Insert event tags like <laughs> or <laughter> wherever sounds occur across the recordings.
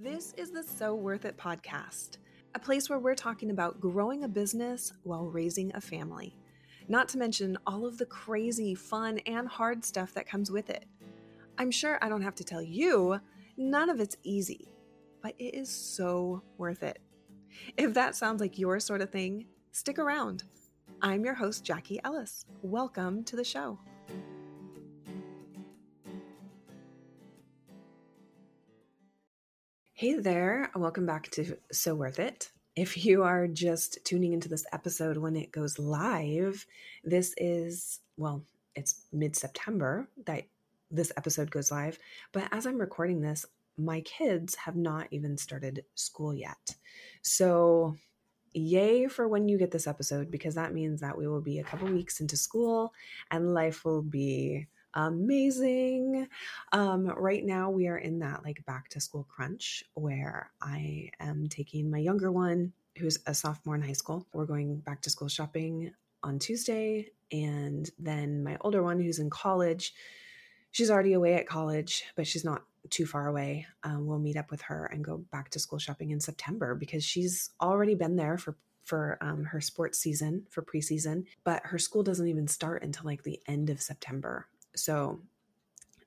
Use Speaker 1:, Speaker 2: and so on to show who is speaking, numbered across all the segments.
Speaker 1: This is the So Worth It podcast, a place where we're talking about growing a business while raising a family, not to mention all of the crazy, fun, and hard stuff that comes with it. I'm sure I don't have to tell you, none of it's easy, but it is so worth it. If that sounds like your sort of thing, stick around. I'm your host, Jackie Ellis. Welcome to the show. Hey there, welcome back to So Worth It. If you are just tuning into this episode when it goes live, this is, well, it's mid September that this episode goes live. But as I'm recording this, my kids have not even started school yet. So, yay for when you get this episode because that means that we will be a couple weeks into school and life will be amazing. Um, right now, we are in that like back to school crunch where I am taking my younger one, who's a sophomore in high school. We're going back to school shopping on Tuesday. And then my older one, who's in college, she's already away at college, but she's not too far away. Um, we'll meet up with her and go back to school shopping in September because she's already been there for for um, her sports season for preseason, but her school doesn't even start until like the end of September. So,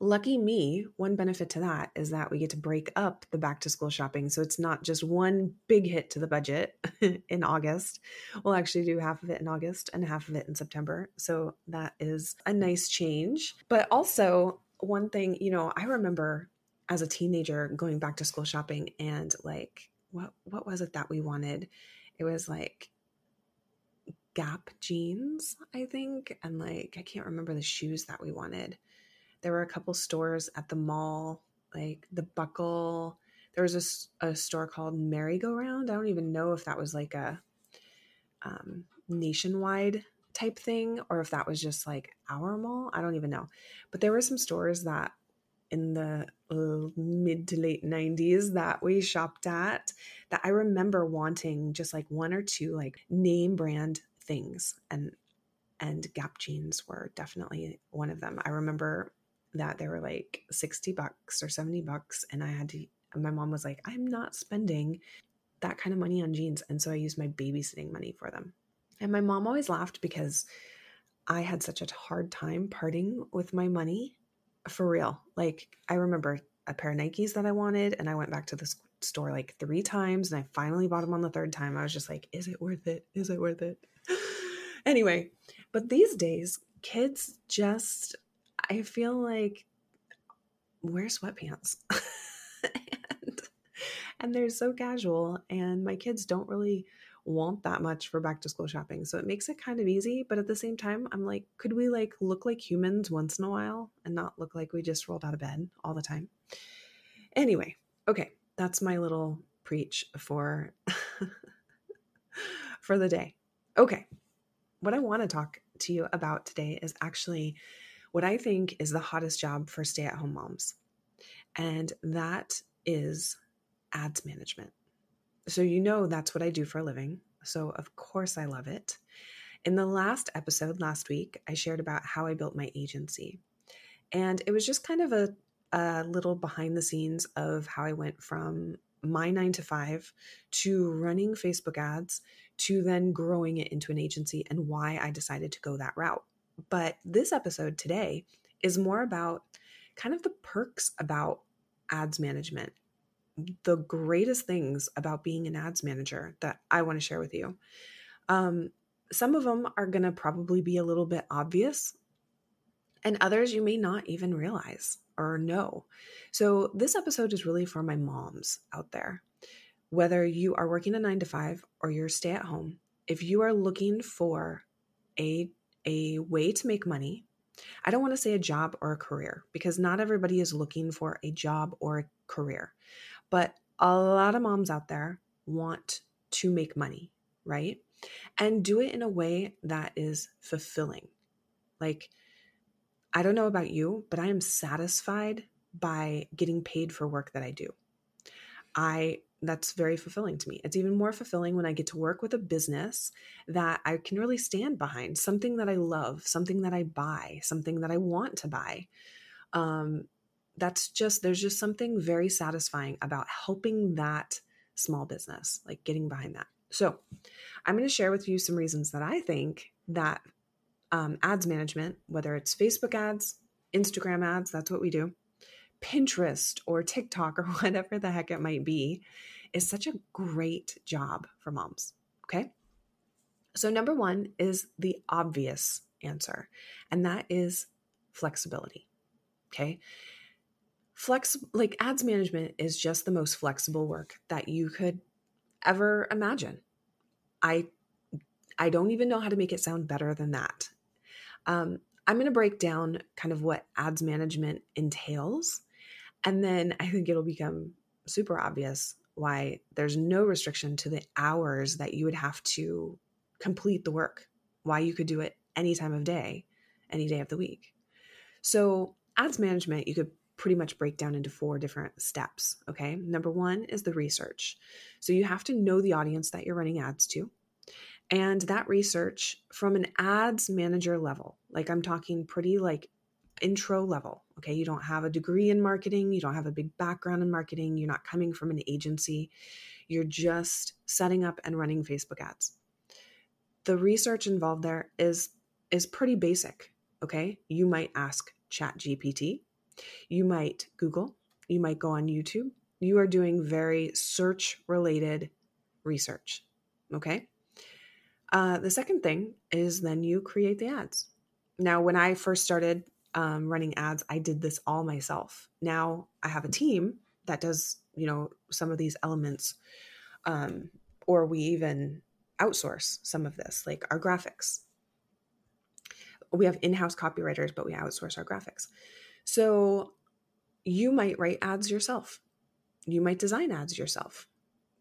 Speaker 1: lucky me, one benefit to that is that we get to break up the back to school shopping. So, it's not just one big hit to the budget <laughs> in August. We'll actually do half of it in August and half of it in September. So, that is a nice change. But also, one thing, you know, I remember as a teenager going back to school shopping and like what what was it that we wanted? It was like Gap jeans, I think. And like, I can't remember the shoes that we wanted. There were a couple stores at the mall, like the Buckle. There was a, a store called Merry Go Round. I don't even know if that was like a um, nationwide type thing or if that was just like our mall. I don't even know. But there were some stores that in the uh, mid to late 90s that we shopped at that I remember wanting just like one or two like name brand things and and gap jeans were definitely one of them. I remember that they were like 60 bucks or 70 bucks and i had to my mom was like i'm not spending that kind of money on jeans and so i used my babysitting money for them. And my mom always laughed because i had such a hard time parting with my money for real. Like i remember a pair of nikes that i wanted and i went back to the store like three times and i finally bought them on the third time. I was just like is it worth it? Is it worth it anyway, but these days, kids just, I feel like, wear sweatpants. <laughs> and, and they're so casual, and my kids don't really want that much for back to school shopping. So it makes it kind of easy, but at the same time, I'm like, could we like look like humans once in a while and not look like we just rolled out of bed all the time? Anyway, okay, that's my little preach for <laughs> for the day. Okay, what I want to talk to you about today is actually what I think is the hottest job for stay at home moms. And that is ads management. So, you know, that's what I do for a living. So, of course, I love it. In the last episode last week, I shared about how I built my agency. And it was just kind of a, a little behind the scenes of how I went from my nine to five to running Facebook ads to then growing it into an agency and why I decided to go that route. But this episode today is more about kind of the perks about ads management, the greatest things about being an ads manager that I want to share with you. Um, some of them are going to probably be a little bit obvious, and others you may not even realize or know. So, this episode is really for my moms out there whether you are working a nine to five or you're stay at home, if you are looking for a, a way to make money, I don't want to say a job or a career because not everybody is looking for a job or a career. But a lot of moms out there want to make money, right? And do it in a way that is fulfilling. Like, I don't know about you, but I am satisfied by getting paid for work that I do. I that's very fulfilling to me. It's even more fulfilling when I get to work with a business that I can really stand behind, something that I love, something that I buy, something that I want to buy. Um, that's just, there's just something very satisfying about helping that small business, like getting behind that. So, I'm going to share with you some reasons that I think that um, ads management, whether it's Facebook ads, Instagram ads, that's what we do, Pinterest or TikTok or <laughs> whatever the heck it might be, is such a great job for moms. Okay. So, number one is the obvious answer, and that is flexibility. Okay. Flex, like ads management is just the most flexible work that you could ever imagine. I I don't even know how to make it sound better than that. Um, I'm going to break down kind of what ads management entails, and then I think it'll become super obvious why there's no restriction to the hours that you would have to complete the work, why you could do it any time of day, any day of the week. So, ads management, you could pretty much break down into four different steps. Okay. Number one is the research. So, you have to know the audience that you're running ads to. And that research from an ads manager level, like I'm talking pretty like intro level. Okay. You don't have a degree in marketing, you don't have a big background in marketing, you're not coming from an agency, you're just setting up and running Facebook ads. The research involved there is is pretty basic. Okay. You might ask Chat GPT, you might Google, you might go on YouTube. You are doing very search related research. Okay. Uh, the second thing is then you create the ads. Now, when I first started um, running ads, I did this all myself. Now I have a team that does, you know, some of these elements, um, or we even outsource some of this, like our graphics. We have in house copywriters, but we outsource our graphics. So you might write ads yourself. You might design ads yourself.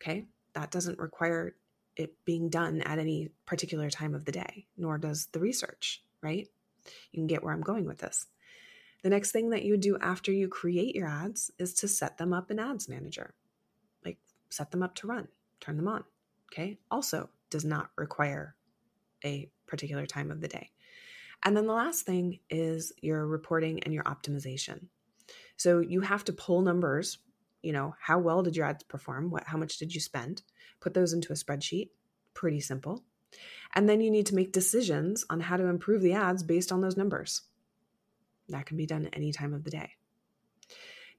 Speaker 1: Okay. That doesn't require it being done at any particular time of the day, nor does the research, right? You can get where I'm going with this. The next thing that you do after you create your ads is to set them up in Ads Manager. Like set them up to run, turn them on. Okay. Also does not require a particular time of the day. And then the last thing is your reporting and your optimization. So you have to pull numbers, you know, how well did your ads perform? What how much did you spend? Put those into a spreadsheet. Pretty simple. And then you need to make decisions on how to improve the ads based on those numbers. That can be done any time of the day.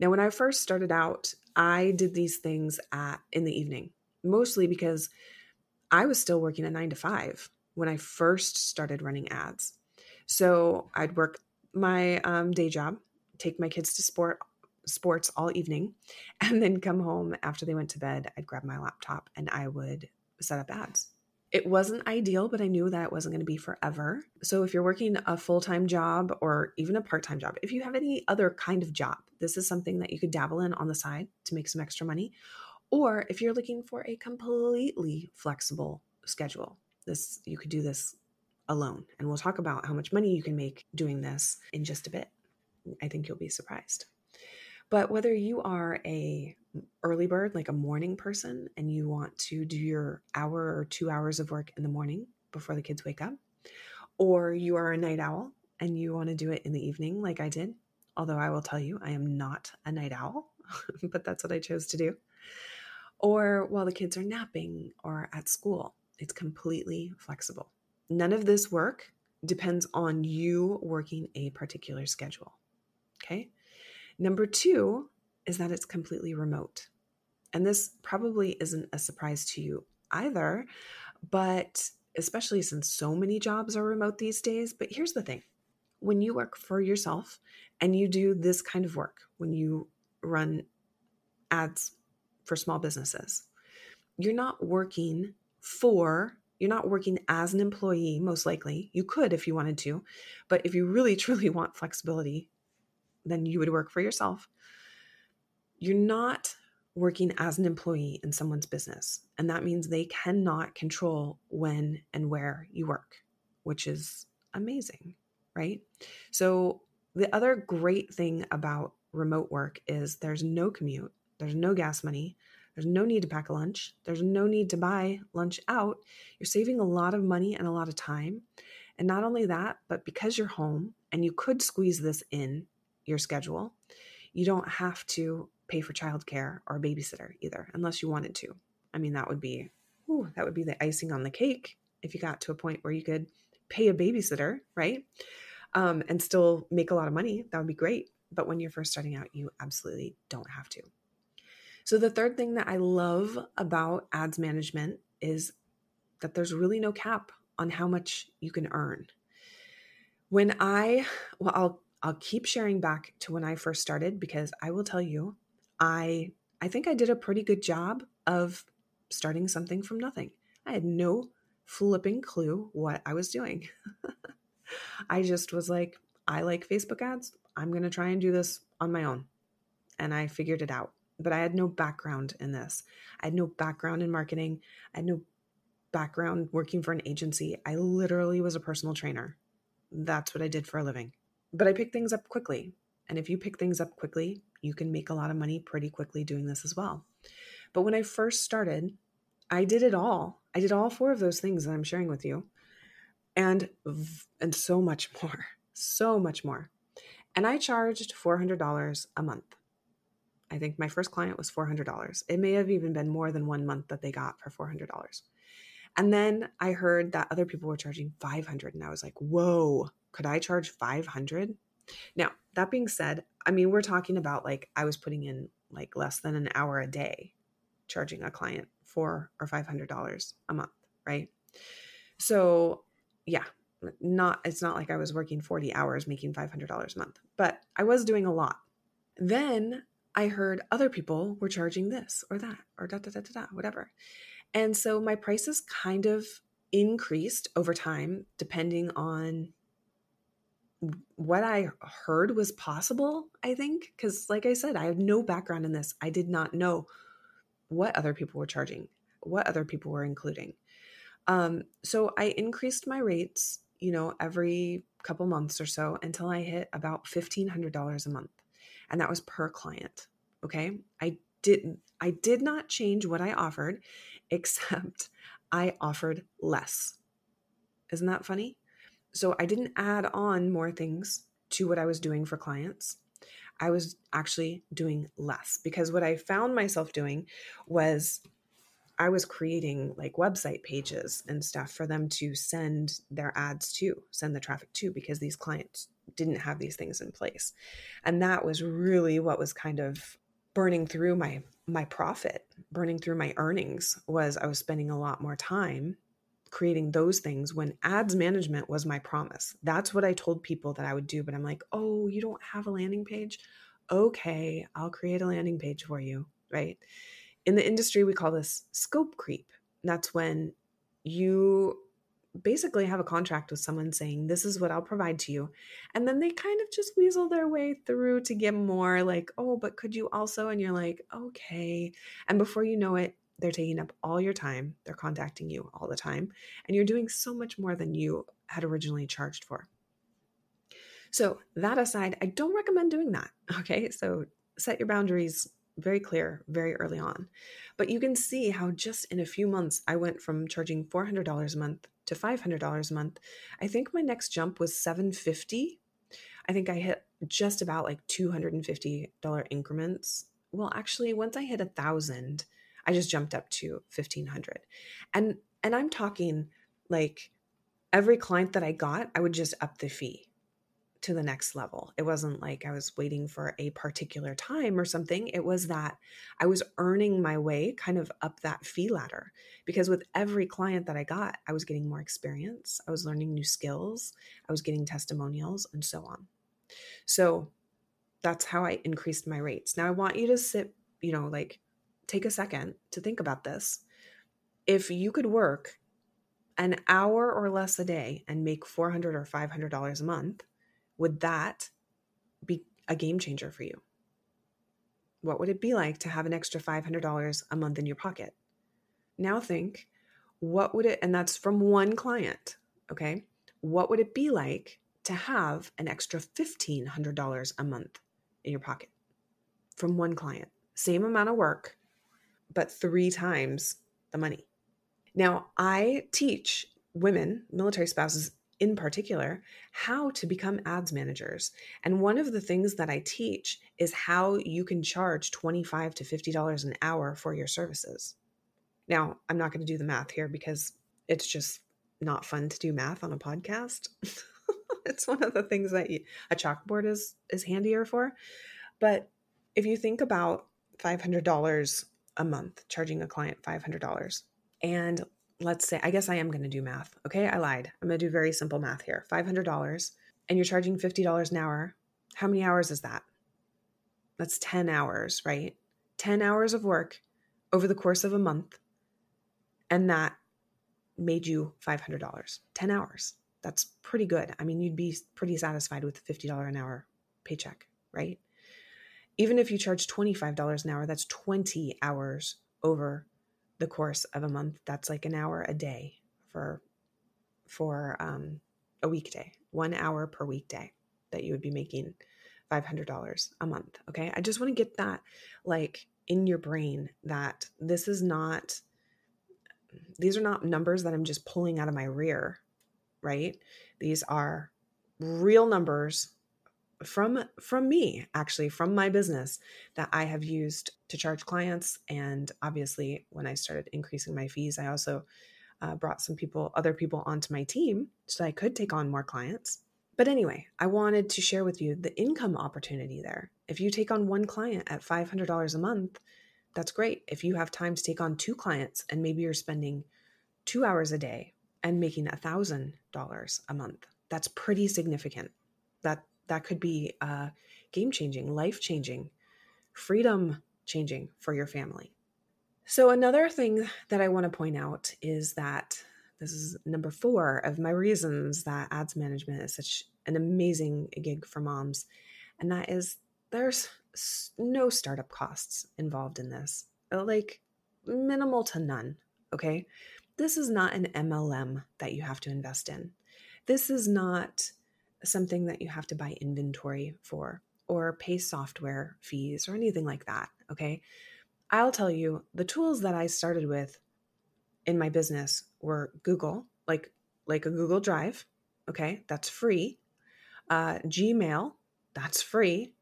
Speaker 1: Now, when I first started out, I did these things at in the evening, mostly because I was still working a nine to five when I first started running ads. So I'd work my um, day job, take my kids to sport sports all evening, <laughs> and then come home after they went to bed. I'd grab my laptop and I would set up ads it wasn't ideal, but I knew that it wasn't going to be forever. So if you're working a full time job or even a part time job, if you have any other kind of job, this is something that you could dabble in on the side to make some extra money. Or if you're looking for a completely flexible schedule, this you could do this alone. And we'll talk about how much money you can make doing this in just a bit. I think you'll be surprised. But whether you are a early bird, like a morning person, and you want to do your hour or two hours of work in the morning before the kids wake up, or you are a night owl and you want to do it in the evening, like I did, although I will tell you, I am not a night owl, <laughs> but that's what I chose to do, or while the kids are napping or at school, it's completely flexible. None of this work depends on you working a particular schedule. Okay. Number two is that it's completely remote. And this probably isn't a surprise to you either, but especially since so many jobs are remote these days. But here's the thing when you work for yourself and you do this kind of work, when you run ads for small businesses, you're not working for you're not working as an employee most likely you could if you wanted to but if you really <laughs> truly want flexibility then you would work for yourself. You're not working as an employee in someone's business. And that means they cannot control when and where you work, which is amazing, right? So, the other great thing about remote work is there's no commute, there's no gas money, there's no need to pack a lunch, there's no need to buy lunch out. You're saving a lot of money and a lot of time. And not only that, but because you're home and you could squeeze this in your schedule, You don't have to pay for childcare or a babysitter either, unless you wanted to. I mean, that would be, ooh, that would be the icing on the cake if you got to a point where you could pay a babysitter, right? Um, and still make a lot of money. That would be great. But when you're first starting out, you absolutely don't have to. So, the third thing that I love about ads management is that there's really no cap on how much you can earn. When I, well, I'll I'll keep sharing back to when I first started because I will tell you, I I think I did a pretty good job of starting something from nothing. I had no flipping clue what I was doing. <laughs> I just was like, I like Facebook ads. I'm going to try and do this on my own. And I figured it out. But I had no background in this. I had no background in marketing. I had no background working for an agency. I literally was a personal trainer. That's what I did for a living. But I picked things up quickly. And if you pick things up quickly, you can make a lot of money pretty quickly doing this as well. But when I first started, I did it all. I did all four of those things that I'm sharing with you. And and so much <laughs> more. So much more. And I charged $400 a month. I think my first client was $400. It may have even been more than one month that they got for $400. And then I heard that other people were charging 500 and I was like, "Whoa, could I charge 500?" Now, that being said, I mean, we're talking about like I was putting in like less than an hour a day charging a client four or five hundred dollars a month, right? So yeah, not it's not like I was working 40 hours making $500 a month, but I was doing a lot. Then I heard other people were charging this or that or da da da da da, whatever. And so my prices kind of increased over time depending on what I heard was possible, I think. Because, like I said, I have no background in this. I did not know what other people were charging, what other people were including. Um, so I increased my rates, you know, every couple months or so until I hit about $1,500 a month. And that was per client. Okay. I didn't, I did not change what I offered, <laughs> except I offered less. Isn't that funny? So I didn't add on more things to what I was doing for clients. I was actually doing less because what I found myself doing was I was creating like website pages and stuff for them to send their ads to, send the traffic to, because these clients didn't have these things in place. And that was really what was kind of burning through my my profit, burning through my earnings was I was spending a lot more time creating those things when ads management was my promise. That's what I told people that I would do. But I'm like, oh, you don't have a landing page? Okay, I'll create a landing page for you, right? In the industry, we call this scope creep. That's when you basically have a contract with someone saying, This is what I'll provide to you. And then they kind of just weasel their way through to get more, like, Oh, but could you also? And you're like, Okay. And before you know it, they're taking up all your time. They're contacting you all the time. And you're doing so much more than you had originally charged for. So, that aside, I don't recommend doing that. <laughs> Okay. So, set your boundaries very clear very early on. But you can see how just in a few months, I went from charging $400 a month to $500 a month. I think my next jump was 750. I think I hit just about like $250 increments. Well, actually, once I hit a thousand, I just jumped up to 1500. And and I'm talking like every client that I got, I would just up the fee to the next level. It wasn't like I was waiting for a particular time or something. It was that I was earning my way kind of up that fee ladder because with every client that I got, I was getting more experience. I was learning new skills. I was getting testimonials and so on. So that's how I increased my rates. Now I want you to sit, you know, like take a second to think about this. If you could work an hour or less a day and make 400 or $500 a month, would that be a game changer for you? What would it be like to have an extra $500 a month in your pocket? Now think, what would it, and that's from one client, okay? What would it be like to have an extra $1,500 a month in your pocket from one client? Same amount of work, but three times the money. Now, I teach women, military spouses, in particular how to become ads managers. And one of the things that I teach is how you can charge 25 to $50 an hour for your services. Now, I'm not going to do the math here because it's just not fun to do math on a podcast. <laughs> it's one of the things that you, a chalkboard is is handier for. But if you think about $500 a month, charging a client $500, and let's say, I guess I am going to do math. Okay, I lied. I'm going to do very simple math here $500, and you're charging $50 an hour. How many hours is that? That's 10 hours, right? 10 hours of work over the course of a month. And that made you $500. 10 hours. That's pretty good. I mean, you'd be pretty satisfied with a $50 an hour paycheck, right? Even if you charge $25 an hour, that's 20 hours over the course of a month. That's like an hour a day for for um, a weekday, one hour per weekday that you would be making $500 a month. Okay. I just want to get that like in your brain that this is not, these are not numbers that I'm just pulling out of my rear, right? These are real numbers from from me actually from my business that i have used to charge clients and obviously when i started increasing my fees i also uh, brought some people other people onto my team so i could take on more clients. But anyway i wanted to share with you the income opportunity there. If you take on one client at $500 a month that's great. If you have time to take on two clients and maybe you're spending two hours a day and making a thousand dollars a month that's pretty significant. That that could be uh, game changing, life changing, freedom changing for your family. So, another thing that I want to point out is that this is number four of my reasons that ads management is such an amazing gig for moms. And that is there's no startup costs involved in this, like minimal to none. Okay. This is not an MLM that you have to invest in. This is not something that you have to buy inventory for or pay software fees or anything like that. Okay. I'll tell you the tools that I started with in my business were Google, like like a Google Drive. Okay, that's free. Uh, Gmail, that's free.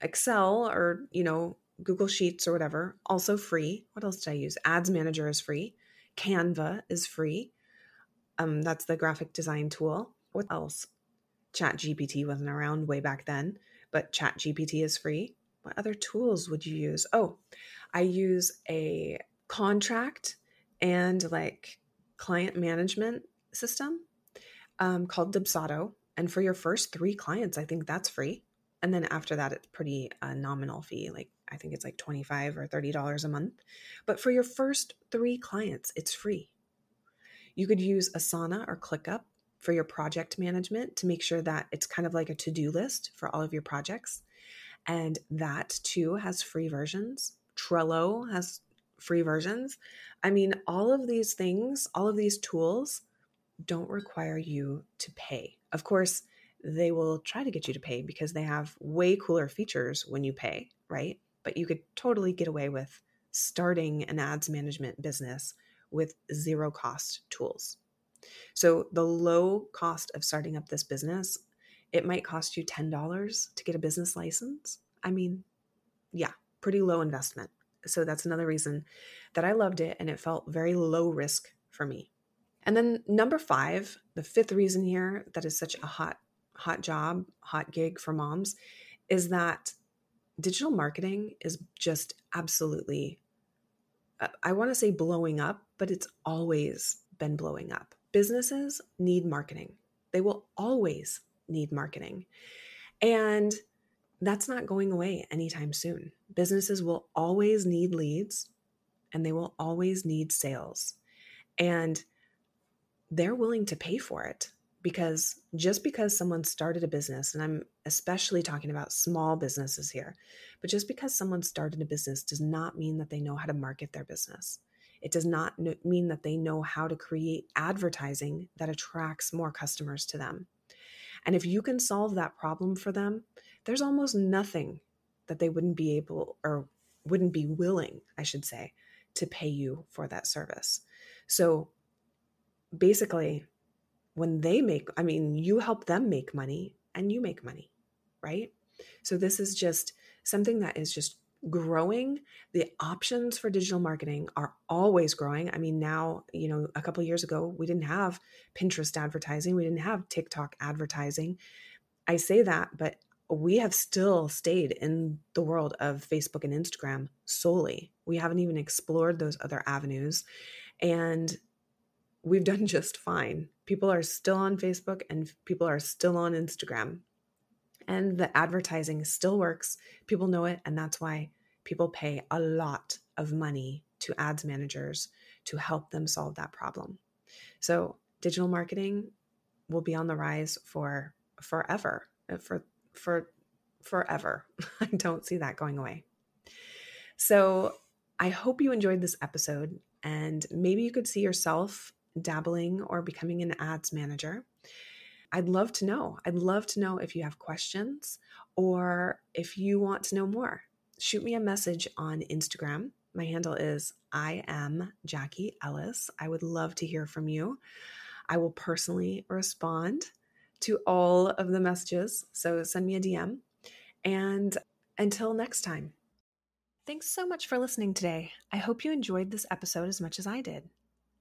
Speaker 1: Excel or you know Google Sheets or whatever, also free. What else did I use? Ads Manager is free. Canva is free. Um, that's the graphic design tool. What else? Chat GPT wasn't around way back then, but Chat GPT is free. What other tools would you use? Oh, I use a contract and like client management system um, called Dubsado. And for your first three clients, I think that's free. And then after that, it's pretty uh, nominal fee. Like I think it's like 25 or $30 a month. But for your first three clients, it's free. You could use Asana or ClickUp for your project management to make sure that it's kind of like a to do list for all of your projects. And that too has free versions. Trello has free versions. I mean, all of these things, all of these tools don't require you to pay. Of course, they will try to get you to pay because they have way cooler features when you pay, right? But you could totally get away with starting an ads management business with zero cost tools. So the low cost of starting up this business, it might cost you $10 to get a business license. I mean, yeah, pretty low investment. So that's another reason that I loved it and it felt very low risk for me. And then number 5, the fifth reason here that is such a hot hot job, hot gig for moms is that digital marketing is just absolutely uh, I want to say blowing up, but it's always been blowing up businesses need marketing. They will always need marketing. And that's not going away anytime soon. Businesses will always need leads and they will always need sales. And they're willing to pay for it because just because someone started a business, and I'm especially talking about small businesses here, but just because someone started a business does not mean that they know how to market their business. It does not mean that they know how to create advertising that attracts more customers to them. And if you can solve that problem for them, there's almost nothing that they wouldn't be able or wouldn't be willing, I should say, to pay you for that service. So basically, when they make, I mean, you help them make money and you make money, right? So this is just something that is just growing. The options for digital marketing are always growing. I mean, now, you know, a couple years ago, we didn't have Pinterest advertising, we didn't have TikTok advertising. I say that, but we have still stayed in the world of Facebook and Instagram solely. We haven't even explored those other avenues. And we've done <laughs> just fine. People are still on Facebook and people are still on Instagram. And the advertising still works. People know it. And that's why people pay a lot of money to ads managers to help them solve that problem. So, digital marketing will be on the rise for forever, uh, for for forever. <laughs> I don't see that going away. So, I hope you enjoyed this episode and maybe you could see yourself dabbling or becoming an ads manager. I'd love to know. I'd love to know if you have questions or if you want to know more. Shoot me a message on Instagram. My handle is I am Jackie Ellis. I would love to hear from you. I will personally respond to all of the messages. So send me a DM. And until next time. Thanks so much for listening today. I hope you enjoyed this episode as much as I did.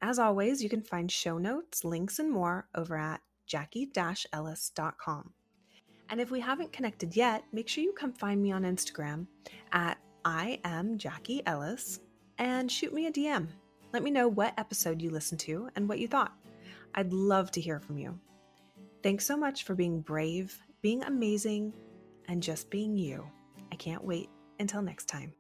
Speaker 1: As always, you can find show notes, links, and more over at jackie-ellis.com. And if we haven't connected yet, make sure you come find me on Instagram at I am Jackie Ellis and shoot me a DM. Let me know what episode you listened to and what you thought. I'd love to hear from you. Thanks so much for being brave, being amazing, and just being you. I can't wait until next time.